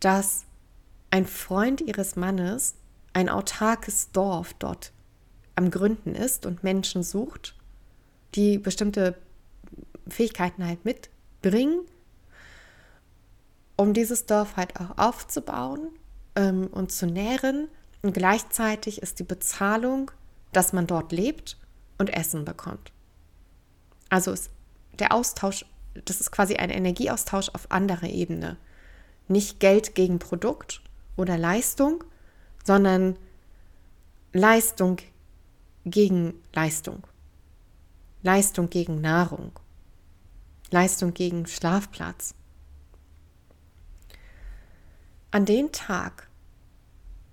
dass ein Freund ihres Mannes ein autarkes Dorf dort am Gründen ist und Menschen sucht, die bestimmte Fähigkeiten halt mitbringen, um dieses Dorf halt auch aufzubauen ähm, und zu nähren und gleichzeitig ist die Bezahlung, dass man dort lebt und Essen bekommt. Also ist der Austausch, das ist quasi ein Energieaustausch auf anderer Ebene. Nicht Geld gegen Produkt oder Leistung, sondern Leistung gegen Leistung. Leistung gegen Nahrung. Leistung gegen Schlafplatz. An dem Tag,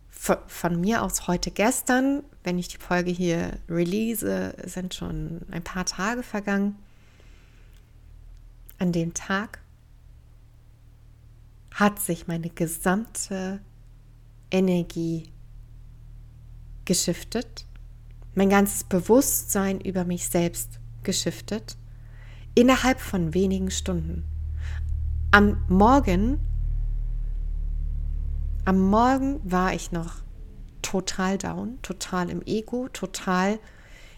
von mir aus heute gestern, wenn ich die Folge hier release, sind schon ein paar Tage vergangen. An dem Tag hat sich meine gesamte Energie geschiftet, mein ganzes Bewusstsein über mich selbst geschiftet, innerhalb von wenigen Stunden. Am Morgen am Morgen war ich noch total down, total im Ego, total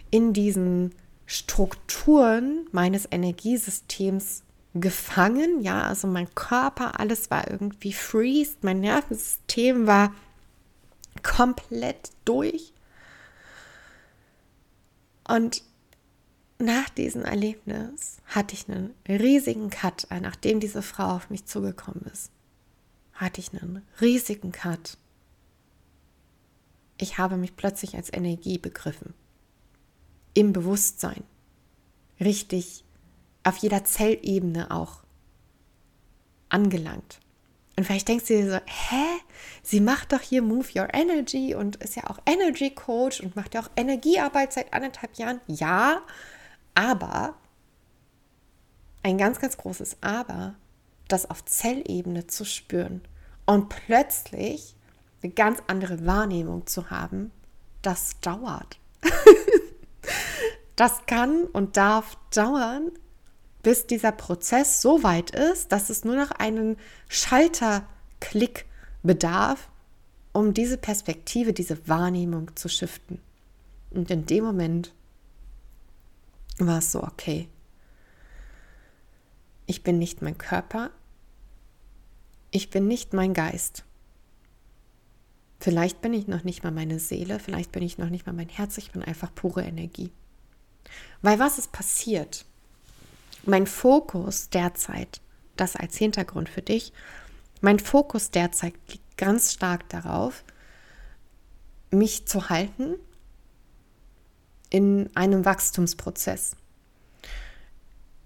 in diesen Strukturen meines Energiesystems gefangen. Ja, also mein Körper, alles war irgendwie freezed, mein Nervensystem war komplett durch. Und nach diesem Erlebnis hatte ich einen riesigen Cut, nachdem diese Frau auf mich zugekommen ist hatte ich einen riesigen Cut. Ich habe mich plötzlich als Energie begriffen. Im Bewusstsein. Richtig auf jeder Zellebene auch angelangt. Und vielleicht denkst du dir so, hä? Sie macht doch hier Move Your Energy und ist ja auch Energy Coach und macht ja auch Energiearbeit seit anderthalb Jahren. Ja, aber ein ganz, ganz großes Aber, das auf Zellebene zu spüren und plötzlich eine ganz andere Wahrnehmung zu haben, das dauert. das kann und darf dauern, bis dieser Prozess so weit ist, dass es nur noch einen Schalterklick bedarf, um diese Perspektive, diese Wahrnehmung zu shiften. Und in dem Moment war es so, okay, ich bin nicht mein Körper, ich bin nicht mein Geist. Vielleicht bin ich noch nicht mal meine Seele, vielleicht bin ich noch nicht mal mein Herz, ich bin einfach pure Energie. Weil was ist passiert? Mein Fokus derzeit, das als Hintergrund für dich, mein Fokus derzeit liegt ganz stark darauf, mich zu halten in einem Wachstumsprozess.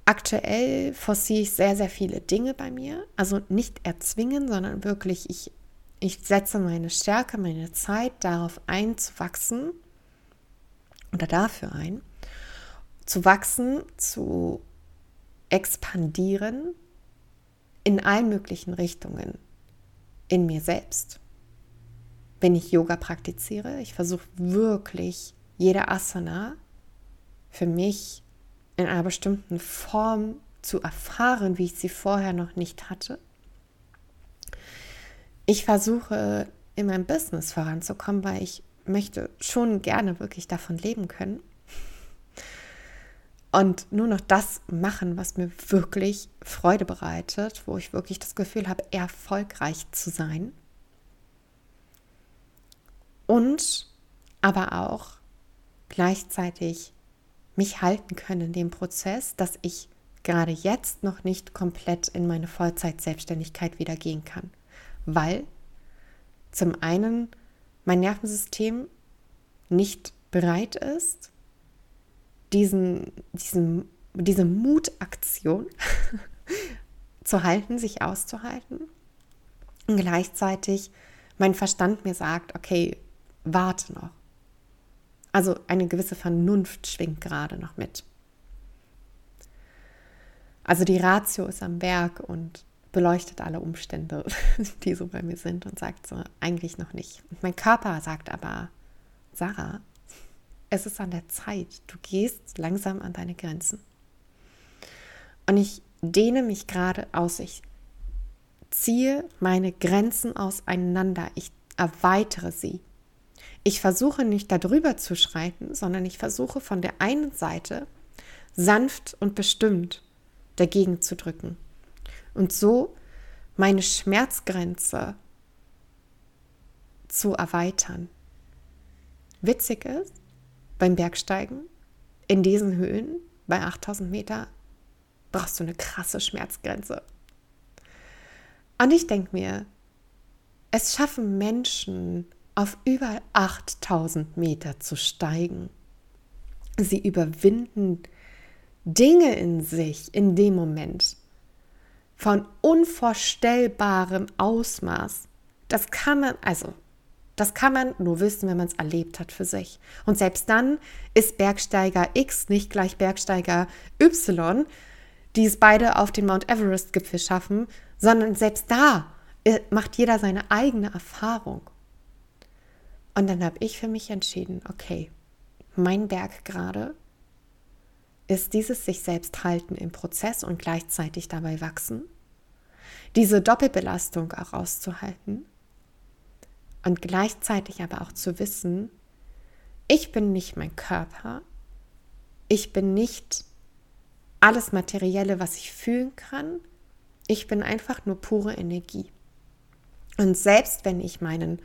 Aktuell forciere ich sehr, sehr viele Dinge bei mir. Also nicht erzwingen, sondern wirklich, ich, ich setze meine Stärke, meine Zeit darauf ein, zu wachsen oder dafür ein, zu wachsen, zu expandieren in allen möglichen Richtungen. In mir selbst, wenn ich Yoga praktiziere. Ich versuche wirklich jede Asana für mich in einer bestimmten Form zu erfahren, wie ich sie vorher noch nicht hatte. Ich versuche in meinem Business voranzukommen, weil ich möchte schon gerne wirklich davon leben können. Und nur noch das machen, was mir wirklich Freude bereitet, wo ich wirklich das Gefühl habe, erfolgreich zu sein. Und aber auch gleichzeitig mich halten können in dem Prozess, dass ich gerade jetzt noch nicht komplett in meine Vollzeit-Selbstständigkeit wieder gehen kann. Weil zum einen mein Nervensystem nicht bereit ist, diesen, diesen, diese Mutaktion zu halten, sich auszuhalten. Und gleichzeitig mein Verstand mir sagt, okay, warte noch. Also eine gewisse Vernunft schwingt gerade noch mit. Also die Ratio ist am Werk und beleuchtet alle Umstände, die so bei mir sind und sagt so, eigentlich noch nicht. Und mein Körper sagt aber, Sarah, es ist an der Zeit, du gehst langsam an deine Grenzen. Und ich dehne mich gerade aus, ich ziehe meine Grenzen auseinander, ich erweitere sie. Ich versuche nicht darüber zu schreiten, sondern ich versuche von der einen Seite sanft und bestimmt dagegen zu drücken und so meine Schmerzgrenze zu erweitern. Witzig ist, beim Bergsteigen in diesen Höhen bei 8000 Meter brauchst du eine krasse Schmerzgrenze. Und ich denke mir, es schaffen Menschen auf über 8000 Meter zu steigen. Sie überwinden Dinge in sich in dem Moment von unvorstellbarem Ausmaß. Das kann man, also, das kann man nur wissen, wenn man es erlebt hat für sich. Und selbst dann ist Bergsteiger X nicht gleich Bergsteiger Y, die es beide auf den Mount Everest-Gipfel schaffen, sondern selbst da äh, macht jeder seine eigene Erfahrung. Und dann habe ich für mich entschieden, okay, mein Berg gerade ist dieses sich selbst halten im Prozess und gleichzeitig dabei wachsen, diese Doppelbelastung auch auszuhalten und gleichzeitig aber auch zu wissen, ich bin nicht mein Körper, ich bin nicht alles Materielle, was ich fühlen kann, ich bin einfach nur pure Energie. Und selbst wenn ich meinen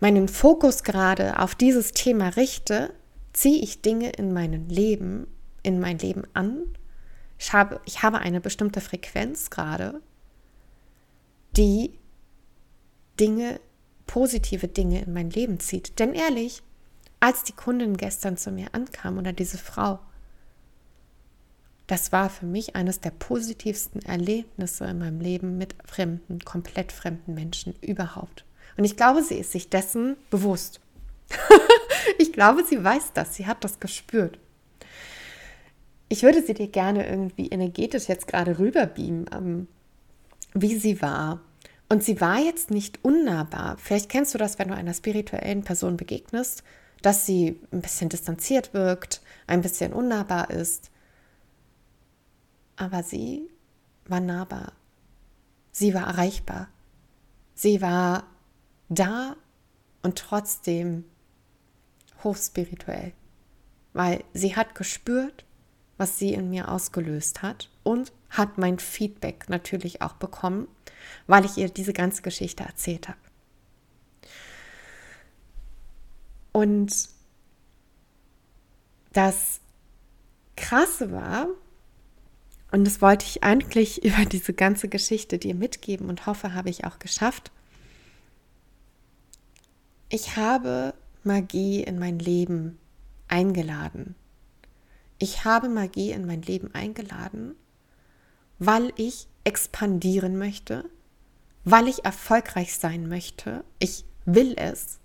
meinen Fokus gerade auf dieses Thema richte, ziehe ich Dinge in mein Leben, in mein Leben an. Ich habe, ich habe eine bestimmte Frequenz gerade, die Dinge, positive Dinge in mein Leben zieht. Denn ehrlich, als die Kundin gestern zu mir ankam oder diese Frau, das war für mich eines der positivsten Erlebnisse in meinem Leben mit fremden, komplett fremden Menschen überhaupt. Und ich glaube, sie ist sich dessen bewusst. ich glaube, sie weiß das, sie hat das gespürt. ich würde sie dir gerne irgendwie energetisch jetzt gerade rüberbeamen, ähm, wie sie war. Und sie war jetzt nicht unnahbar. Vielleicht kennst du das, wenn du einer spirituellen Person begegnest, dass sie ein bisschen distanziert wirkt, ein bisschen unnahbar ist. Aber sie war nahbar. Sie war erreichbar. Sie war da und trotzdem hochspirituell, weil sie hat gespürt, was sie in mir ausgelöst hat und hat mein Feedback natürlich auch bekommen, weil ich ihr diese ganze Geschichte erzählt habe. Und das Krasse war, und das wollte ich eigentlich über diese ganze Geschichte dir mitgeben und hoffe, habe ich auch geschafft. Ich habe Magie in mein Leben eingeladen. Ich habe Magie in mein Leben eingeladen, weil ich expandieren möchte, weil ich erfolgreich sein möchte. Ich will es.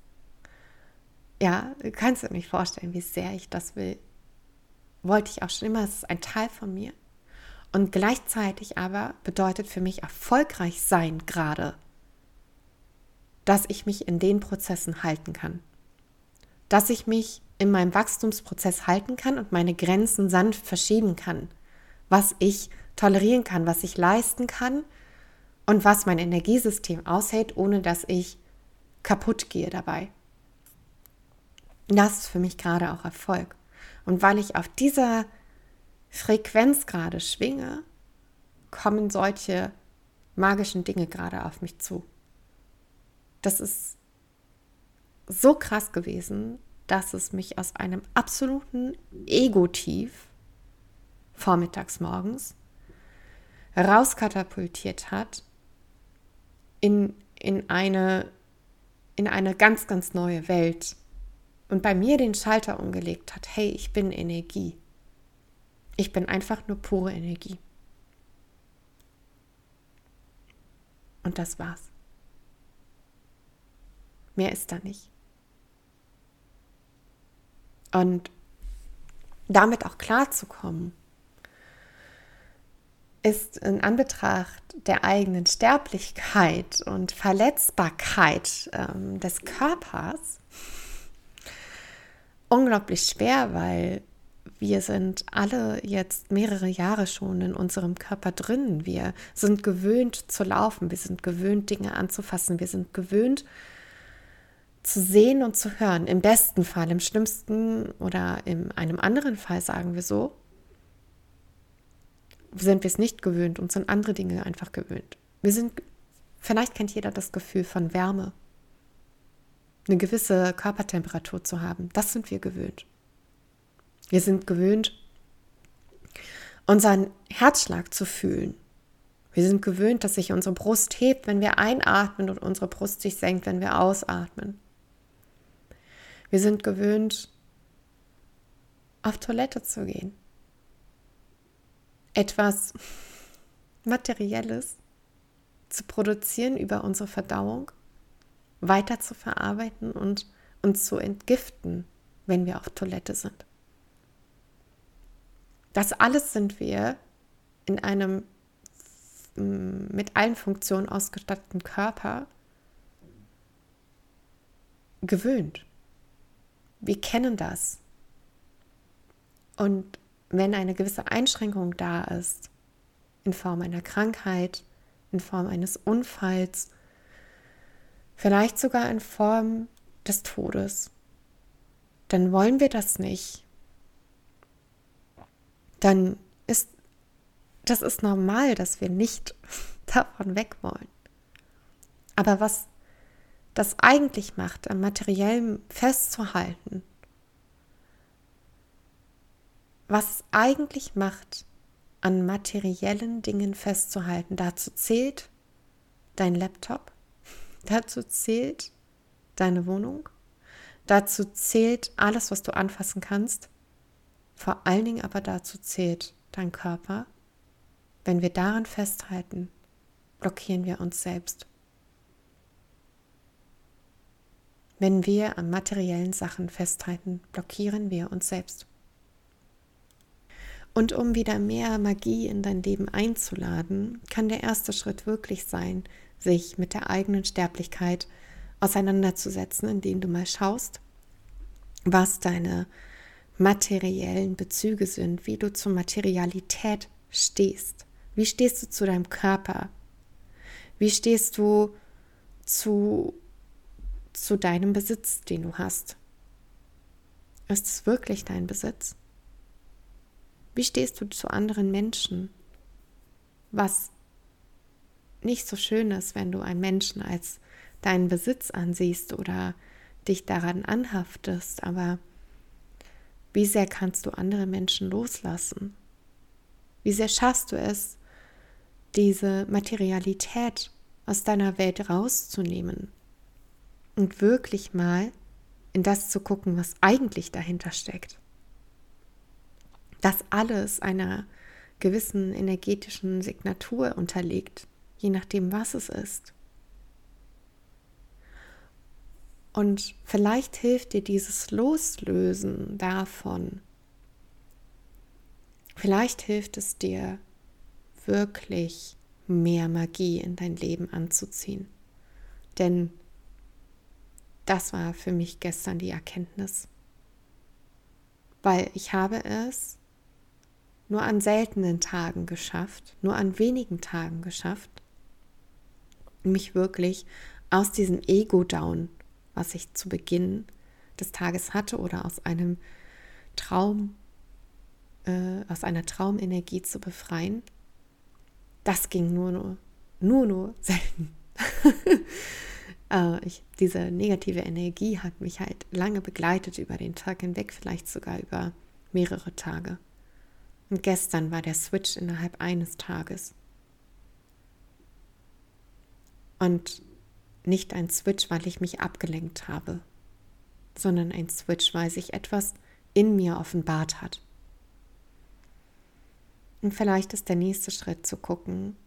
Ja, du kannst dir nicht vorstellen, wie sehr ich das will. Wollte ich auch schon immer, es ist ein Teil von mir. Und gleichzeitig aber bedeutet für mich erfolgreich sein gerade, dass ich mich in den Prozessen halten kann. Dass ich mich in meinem Wachstumsprozess halten kann und meine Grenzen sanft verschieben kann. Was ich tolerieren kann, was ich leisten kann und was mein Energiesystem aushält, ohne dass ich kaputt gehe dabei. Das ist für mich gerade auch Erfolg. Und weil ich auf dieser Frequenz gerade schwinge, kommen solche magischen Dinge gerade auf mich zu. Das ist so krass gewesen, dass es mich aus einem absoluten Ego-Tief vormittags morgens rauskatapultiert hat in, in, eine, in eine ganz, ganz neue Welt und bei mir den Schalter umgelegt hat, hey, ich bin Energie. Ich bin einfach nur pure Energie. Und das war's. Mehr ist da nicht. Und damit auch klarzukommen, ist in Anbetracht der eigenen Sterblichkeit und Verletzbarkeit ähm, des Körpers unglaublich schwer, weil wir sind alle jetzt mehrere Jahre schon in unserem Körper drin. Wir sind gewöhnt zu laufen, wir sind gewöhnt, Dinge anzufassen, wir sind gewöhnt zu sehen und zu hören. Im besten Fall, im schlimmsten oder in einem anderen Fall sagen wir so, sind wir es nicht gewöhnt und sind andere Dinge einfach gewöhnt. Wir sind, vielleicht kennt jeder das Gefühl von Wärme, eine gewisse Körpertemperatur zu haben. Das sind wir gewöhnt. Wir sind gewöhnt, unseren Herzschlag zu fühlen. Wir sind gewöhnt, dass sich unsere Brust hebt, wenn wir einatmen und unsere Brust sich senkt, wenn wir ausatmen. Wir sind gewöhnt, auf Toilette zu gehen. Etwas Materielles zu produzieren über unsere Verdauung, weiter zu verarbeiten und uns zu entgiften, wenn wir auf Toilette sind. Das alles sind wir in einem mit allen Funktionen ausgestatteten Körper gewöhnt. Wir kennen das. Und wenn eine gewisse Einschränkung da ist, in Form einer Krankheit, in Form eines Unfalls, vielleicht sogar in Form des Todes, dann wollen wir das nicht dann ist das ist normal, dass wir nicht davon weg wollen. Aber was das eigentlich macht, am Materiellen festzuhalten, was es eigentlich macht, an materiellen Dingen festzuhalten, dazu zählt dein Laptop, dazu zählt deine Wohnung, dazu zählt alles, was du anfassen kannst, vor allen Dingen aber dazu zählt dein Körper. Wenn wir daran festhalten, blockieren wir uns selbst. Wenn wir an materiellen Sachen festhalten, blockieren wir uns selbst. Und um wieder mehr Magie in dein Leben einzuladen, kann der erste Schritt wirklich sein, sich mit der eigenen Sterblichkeit auseinanderzusetzen, indem du mal schaust, was deine materiellen Bezüge sind, wie du zur Materialität stehst. Wie stehst du zu deinem Körper? Wie stehst du zu, zu deinem Besitz, den du hast? Ist es wirklich dein Besitz? Wie stehst du zu anderen Menschen? Was nicht so schön ist, wenn du einen Menschen als deinen Besitz ansiehst oder dich daran anhaftest, aber wie sehr kannst du andere Menschen loslassen? Wie sehr schaffst du es, diese Materialität aus deiner Welt rauszunehmen und wirklich mal in das zu gucken, was eigentlich dahinter steckt? Das alles einer gewissen energetischen Signatur unterliegt, je nachdem, was es ist. Und vielleicht hilft dir dieses Loslösen davon. Vielleicht hilft es dir wirklich mehr Magie in dein Leben anzuziehen. Denn das war für mich gestern die Erkenntnis. Weil ich habe es nur an seltenen Tagen geschafft, nur an wenigen Tagen geschafft, mich wirklich aus diesem Ego-Down was ich zu Beginn des Tages hatte oder aus einem Traum, äh, aus einer Traumenergie zu befreien, das ging nur, nur, nur, nur selten. äh, ich, diese negative Energie hat mich halt lange begleitet über den Tag hinweg, vielleicht sogar über mehrere Tage. Und gestern war der Switch innerhalb eines Tages. Und nicht ein Switch, weil ich mich abgelenkt habe, sondern ein Switch, weil sich etwas in mir offenbart hat. Und vielleicht ist der nächste Schritt zu gucken,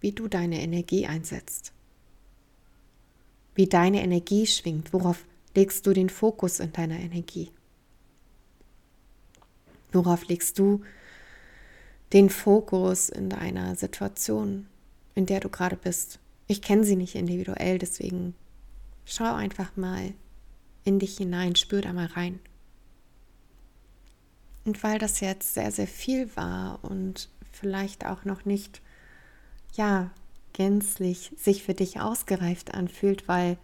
wie du deine Energie einsetzt. Wie deine Energie schwingt, worauf legst du den Fokus in deiner Energie? Worauf legst du den Fokus in deiner Situation, in der du gerade bist? Ich kenne sie nicht individuell, deswegen schau einfach mal in dich hinein, spür da mal rein. Und weil das jetzt sehr, sehr viel war und vielleicht auch noch nicht, ja, gänzlich sich für dich ausgereift anfühlt, weil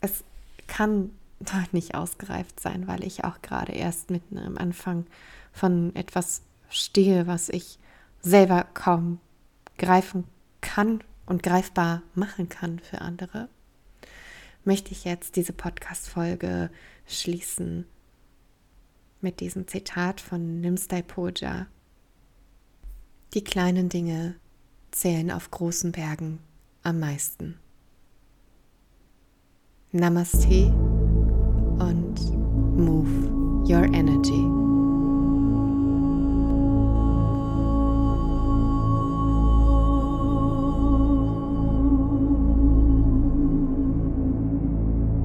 es kann doch nicht ausgereift sein, weil ich auch gerade erst mitten am Anfang von etwas stehe, was ich selber kaum greifen kann und greifbar machen kann für andere, möchte ich jetzt diese Podcast-Folge schließen mit diesem Zitat von Nimstai Poja. Die kleinen Dinge zählen auf großen Bergen am meisten. Namaste und move your energy.